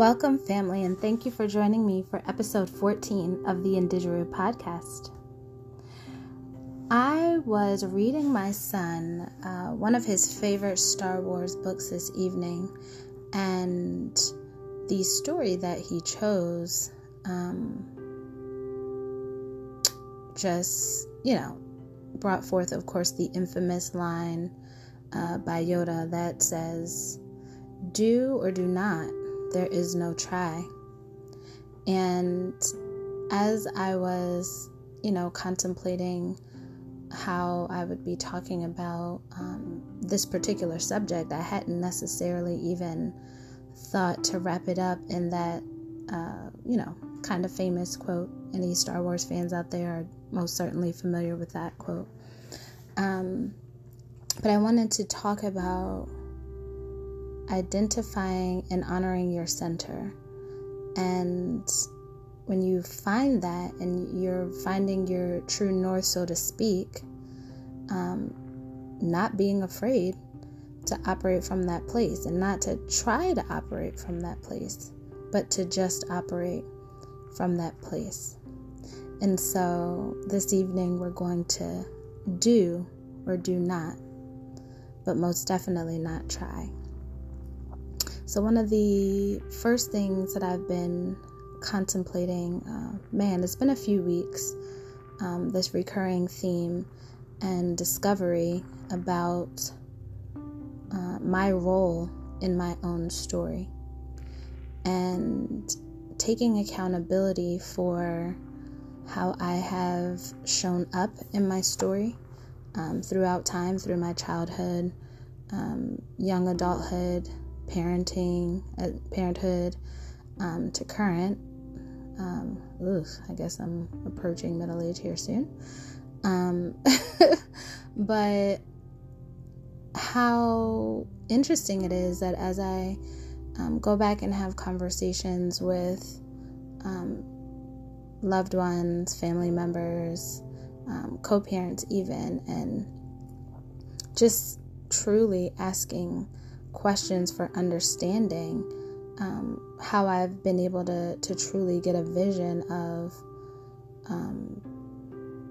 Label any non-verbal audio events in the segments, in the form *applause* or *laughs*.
Welcome, family, and thank you for joining me for episode 14 of the Indigeru podcast. I was reading my son uh, one of his favorite Star Wars books this evening, and the story that he chose um, just, you know, brought forth, of course, the infamous line uh, by Yoda that says, Do or do not there is no try. And as I was, you know, contemplating how I would be talking about um, this particular subject, I hadn't necessarily even thought to wrap it up in that, uh, you know, kind of famous quote. Any Star Wars fans out there are most certainly familiar with that quote. Um, but I wanted to talk about identifying and honoring your center. And when you find that and you're finding your true north, so to speak, um, not being afraid to operate from that place and not to try to operate from that place, but to just operate from that place. And so this evening we're going to do or do not, but most definitely not try. So, one of the first things that I've been contemplating, uh, man, it's been a few weeks, um, this recurring theme and discovery about uh, my role in my own story and taking accountability for how I have shown up in my story um, throughout time, through my childhood, um, young adulthood, parenting, uh, parenthood um, to current. Um, I guess I'm approaching middle age here soon. Um, *laughs* but how interesting it is that as I um, go back and have conversations with um, loved ones, family members, um, co parents, even, and just truly asking questions for understanding um, how I've been able to, to truly get a vision of um,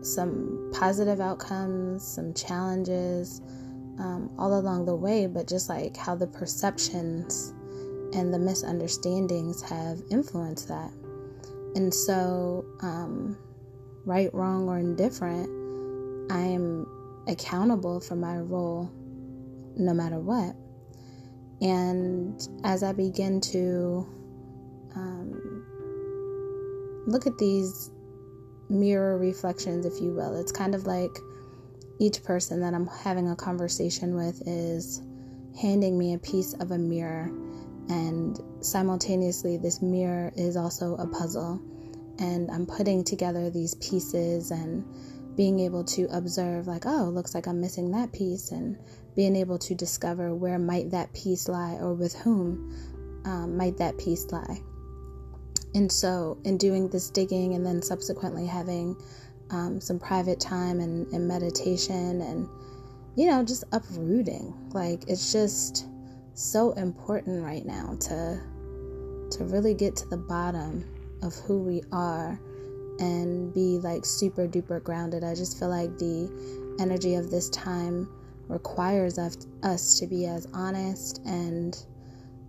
some positive outcomes, some challenges um, all along the way, but just like how the perceptions and the misunderstandings have influenced that. And so, um, right, wrong, or indifferent, I am accountable for my role no matter what. And as I begin to um, look at these mirror reflections, if you will, it's kind of like each person that I'm having a conversation with is handing me a piece of a mirror. And simultaneously, this mirror is also a puzzle. And I'm putting together these pieces and being able to observe, like, oh, looks like I'm missing that piece. And being able to discover where might that piece lie or with whom um, might that piece lie. And so, in doing this digging and then subsequently having um, some private time and, and meditation and, you know, just uprooting, like it's just so important right now to to really get to the bottom of who we are and be like super duper grounded. I just feel like the energy of this time requires us to be as honest and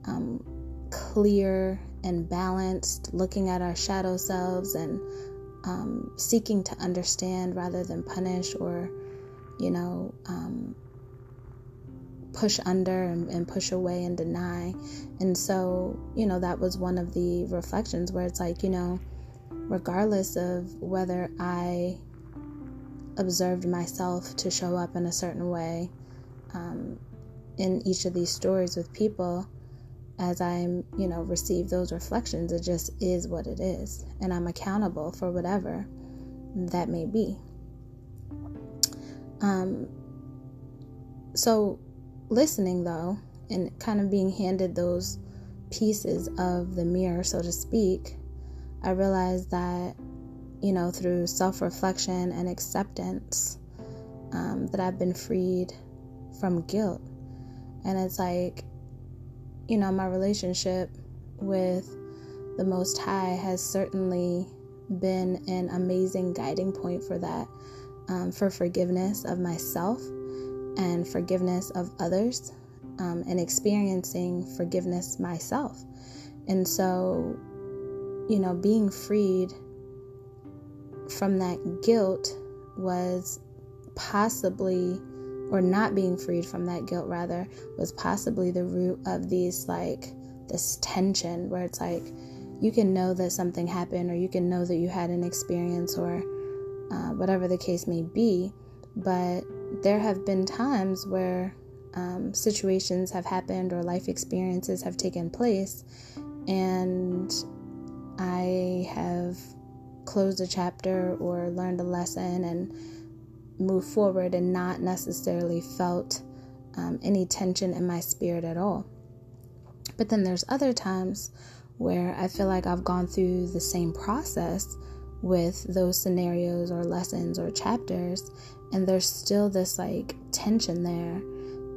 um, clear and balanced, looking at our shadow selves and um, seeking to understand rather than punish or, you know, um, push under and, and, push away and deny. And so, you know, that was one of the reflections where it's like, you know, regardless of whether I observed myself to show up in a certain way um, in each of these stories with people as I'm, you know, receive those reflections. It just is what it is. And I'm accountable for whatever that may be. Um, so, listening though, and kind of being handed those pieces of the mirror, so to speak, I realized that you know, through self reflection and acceptance, um, that I've been freed from guilt. And it's like, you know, my relationship with the Most High has certainly been an amazing guiding point for that, um, for forgiveness of myself and forgiveness of others, um, and experiencing forgiveness myself. And so, you know, being freed from that guilt was possibly, or not being freed from that guilt, rather, was possibly the root of these, like, this tension where it's like, you can know that something happened, or you can know that you had an experience, or uh, whatever the case may be. But there have been times where um, situations have happened or life experiences have taken place, and I have closed a chapter or learned a lesson and moved forward and not necessarily felt um, any tension in my spirit at all. But then there's other times where I feel like I've gone through the same process with those scenarios or lessons or chapters, and there's still this like tension there.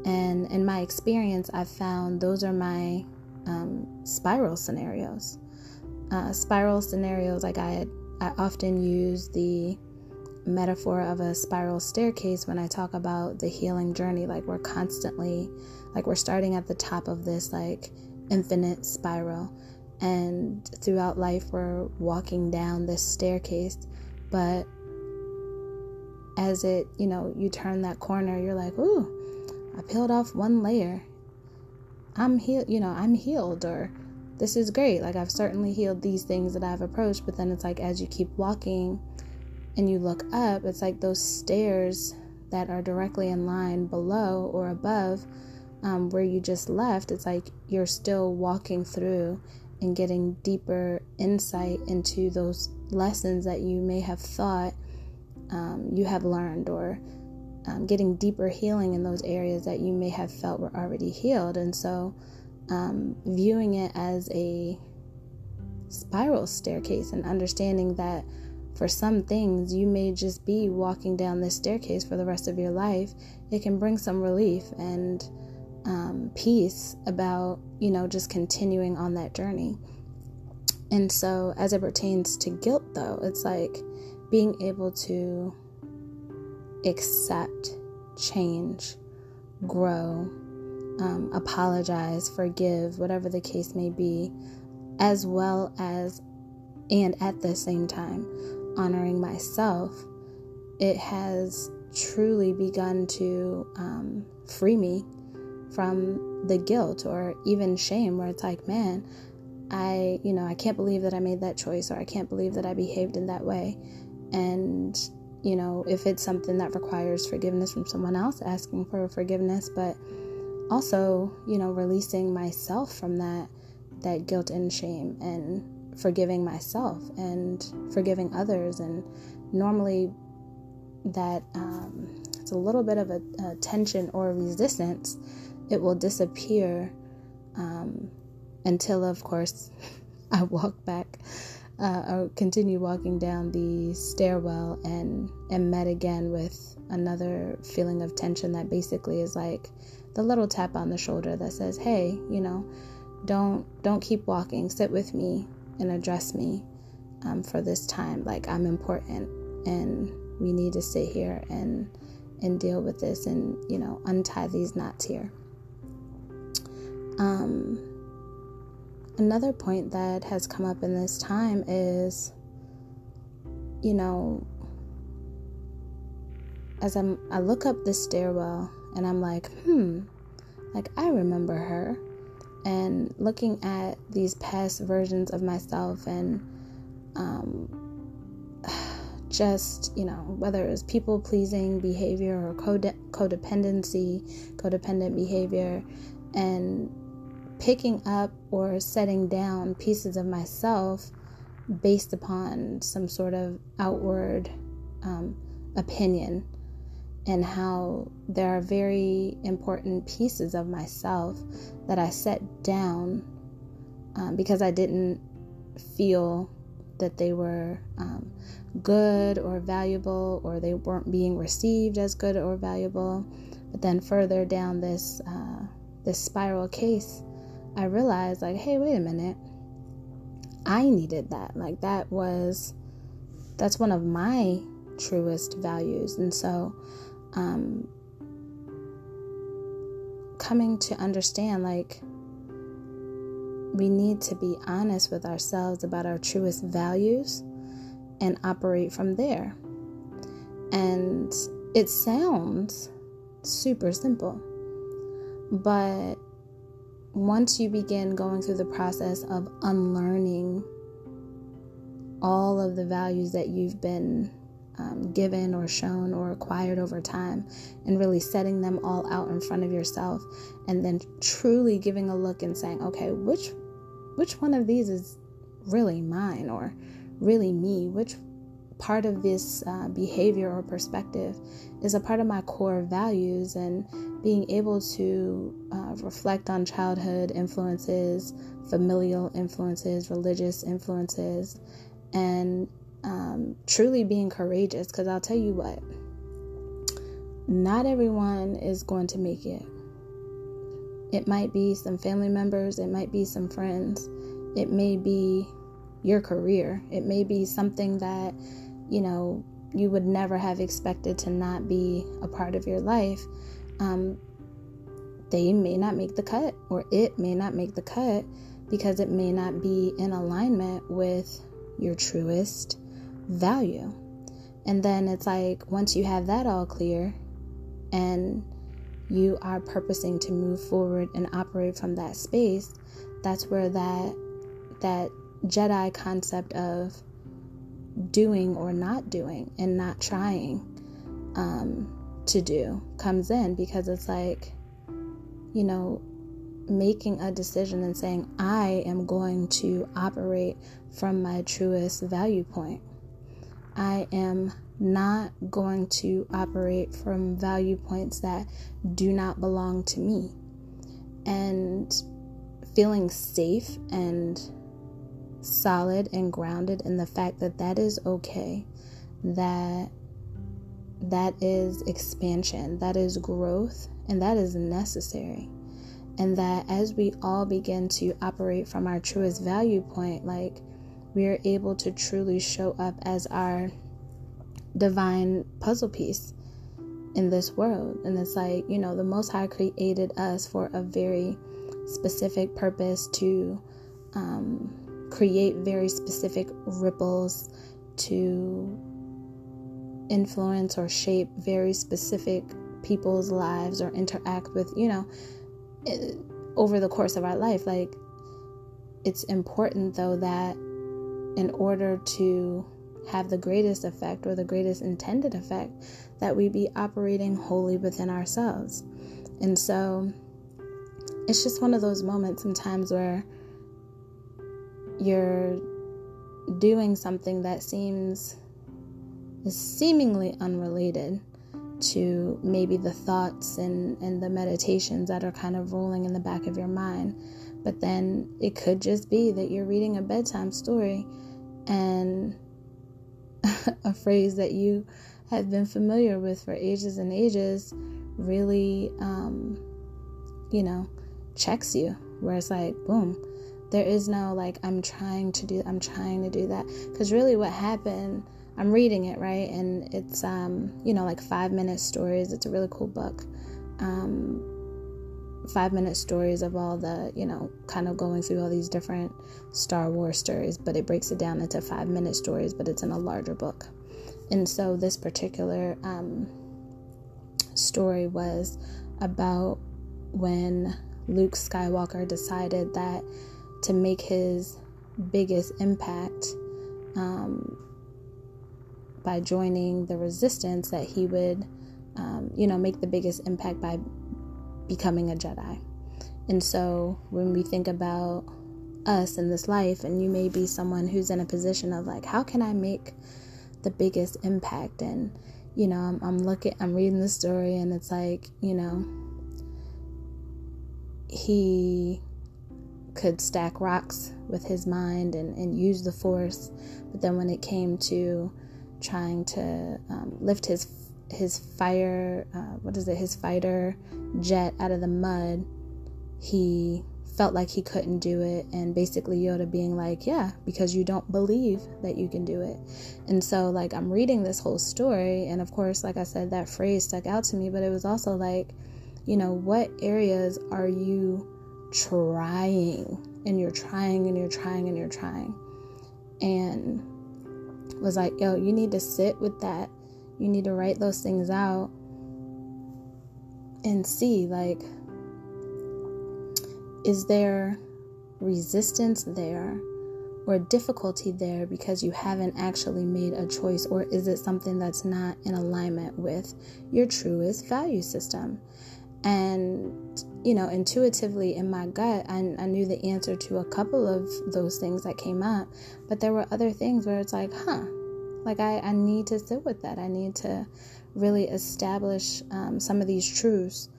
And in my experience, I've found those are my um, spiral scenarios. Uh, spiral scenarios, like I, I often use the metaphor of a spiral staircase when I talk about the healing journey. Like we're constantly, like we're starting at the top of this like infinite spiral and throughout life we're walking down this staircase but as it you know you turn that corner you're like ooh i peeled off one layer i'm healed you know i'm healed or this is great like i've certainly healed these things that i've approached but then it's like as you keep walking and you look up it's like those stairs that are directly in line below or above um, where you just left it's like you're still walking through and getting deeper insight into those lessons that you may have thought um, you have learned, or um, getting deeper healing in those areas that you may have felt were already healed. And so, um, viewing it as a spiral staircase and understanding that for some things you may just be walking down this staircase for the rest of your life, it can bring some relief and um, peace about, you know, just continuing on that journey. And so, as it pertains to guilt, though, it's like being able to accept, change, grow, um, apologize, forgive, whatever the case may be, as well as, and at the same time, honoring myself, it has truly begun to um, free me from the guilt or even shame where it's like, man, I, you know, I can't believe that I made that choice or I can't believe that I behaved in that way. And, you know, if it's something that requires forgiveness from someone else, asking for forgiveness, but also, you know, releasing myself from that that guilt and shame and forgiving myself and forgiving others and normally that um, it's a little bit of a, a tension or resistance it will disappear um, until, of course, *laughs* I walk back uh, or continue walking down the stairwell and am met again with another feeling of tension that basically is like the little tap on the shoulder that says, "Hey, you know, don't don't keep walking. Sit with me and address me um, for this time. Like I'm important, and we need to sit here and and deal with this, and you know, untie these knots here." Um, another point that has come up in this time is, you know, as I'm, I look up the stairwell and I'm like, hmm, like I remember her. And looking at these past versions of myself and um, *sighs* just, you know, whether it was people pleasing behavior or code- codependency, codependent behavior, and picking up or setting down pieces of myself based upon some sort of outward um, opinion, and how there are very important pieces of myself that I set down um, because I didn't feel that they were um, good or valuable or they weren't being received as good or valuable. But then further down this uh, this spiral case, I realized, like, hey, wait a minute. I needed that. Like that was that's one of my truest values. And so um coming to understand like we need to be honest with ourselves about our truest values and operate from there. And it sounds super simple, but once you begin going through the process of unlearning all of the values that you've been um, given or shown or acquired over time, and really setting them all out in front of yourself, and then truly giving a look and saying, okay, which which one of these is really mine or really me? Which part of this uh, behavior or perspective is a part of my core values and being able to uh, reflect on childhood influences, familial influences, religious influences, and um, truly being courageous. Because I'll tell you what, not everyone is going to make it. It might be some family members, it might be some friends, it may be your career, it may be something that, you know, you would never have expected to not be a part of your life. Um, they may not make the cut, or it may not make the cut because it may not be in alignment with your truest value. And then it's like once you have that all clear and you are purposing to move forward and operate from that space, that's where that that Jedi concept of doing or not doing and not trying um, to do comes in because it's like, you know, making a decision and saying, I am going to operate from my truest value point. I am not going to operate from value points that do not belong to me. And feeling safe and solid and grounded in the fact that that is okay, that that is expansion, that is growth, and that is necessary. And that as we all begin to operate from our truest value point, like we are able to truly show up as our divine puzzle piece in this world. And it's like, you know, the Most High created us for a very specific purpose to um, create very specific ripples, to influence or shape very specific people's lives or interact with, you know, eh, over the course of our life. Like, it's important though that in order to have the greatest effect or the greatest intended effect, that we be operating wholly within ourselves. And so it's just one of those moments sometimes where you're doing something that seems is seemingly unrelated to maybe the thoughts and, and the meditations that are kind of rolling in the back of your mind. But then it could just be that you're reading a bedtime story and *laughs* a phrase that you have been familiar with for ages and ages really, um, you know, checks you. Where it's like, boom, there is no like, I'm trying to do, I'm trying to do that. Because really, what happened, I'm reading it, right? And it's, um, you know, like five minute stories. It's a really cool book. Um, five minute stories of all the, you know, kind of going through all these different Star Wars stories, but it breaks it down into five minute stories, but it's in a larger book. And so this particular um, story was about when Luke Skywalker decided that to make his biggest impact um, by joining the resistance, that he would, um, you know, make the biggest impact by becoming a Jedi. And so when we think about us in this life, and you may be someone who's in a position of like, how can I make the biggest impact? And, you know, I'm, I'm looking, I'm reading the story, and it's like, you know, he could stack rocks with his mind and, and use the force. But then when it came to trying to um, lift his his fire, uh, what is it, his fighter jet out of the mud, he felt like he couldn't do it and basically Yoda being like, "Yeah, because you don't believe that you can do it." And so like I'm reading this whole story and of course like I said that phrase stuck out to me, but it was also like, you know, what areas are you trying and you're trying and you're trying and you're trying. And was like, "Yo, you need to sit with that. You need to write those things out." And see like is there resistance there or difficulty there because you haven't actually made a choice, or is it something that's not in alignment with your truest value system? And, you know, intuitively in my gut, I, I knew the answer to a couple of those things that came up, but there were other things where it's like, huh, like I, I need to sit with that. I need to really establish um, some of these truths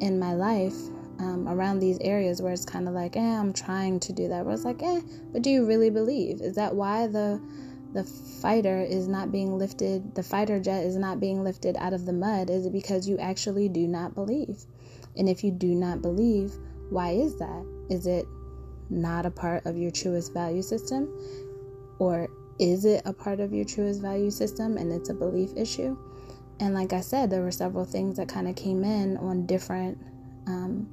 in my life um, around these areas where it's kind of like, eh, I'm trying to do that. Where it's like, eh, but do you really believe? Is that why the the fighter is not being lifted? The fighter jet is not being lifted out of the mud? Is it because you actually do not believe? And if you do not believe, why is that? Is it not a part of your truest value system, or is it a part of your truest value system and it's a belief issue? And like I said, there were several things that kind of came in on different um,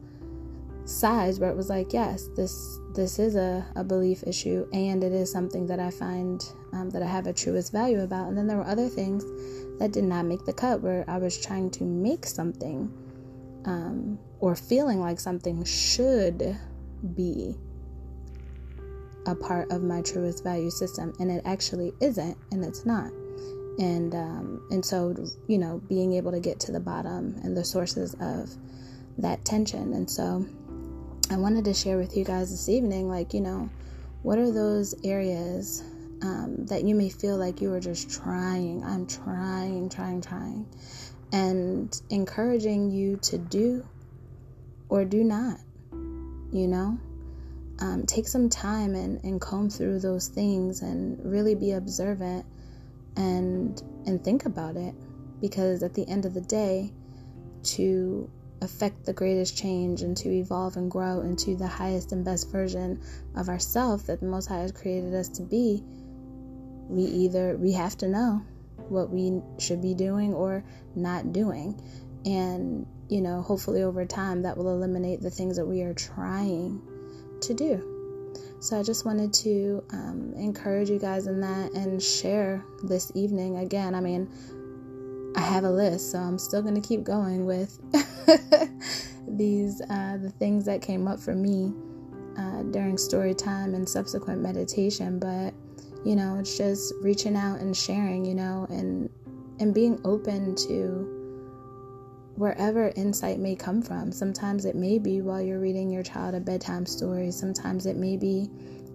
sides where it was like, yes, this this is a, a belief issue and it is something that I find um, that I have a truest value about. And then there were other things that did not make the cut where I was trying to make something um, or feeling like something should be a part of my truest value system and it actually isn't and it's not and um, and so you know being able to get to the bottom and the sources of that tension and so I wanted to share with you guys this evening, like, you know, what are those areas um, that you may feel like you are just trying? I'm trying, trying, trying. And encouraging you to do or do not, you know? Um, take some time and, and comb through those things and really be observant and and think about it. Because at the end of the day to affect the greatest change and to evolve and grow into the highest and best version of ourselves that the most high has created us to be we either we have to know what we should be doing or not doing. And you know hopefully over time that will eliminate the things that we are trying to do so I just wanted to um, encourage you guys in that and share this evening again. I mean, I have a list, so I'm still going to keep going with *laughs* these uh, the things that came up for me uh, during story time and subsequent meditation. But you know, it's just reaching out and sharing, you know, and and being open to wherever insight may come from. Sometimes it may be while you're reading your child a bedtime story. Sometimes it may be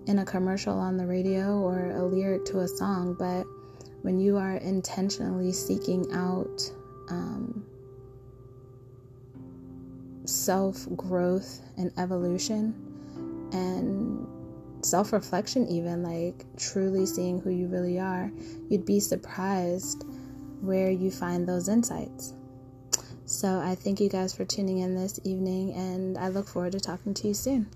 in a commercial on the radio or a lyric to a song, but when you are intentionally seeking out um, self growth and evolution and self reflection, even like truly seeing who you really are, you'd be surprised where you find those insights. So I thank you guys for tuning in this evening, and I look forward to talking to you soon.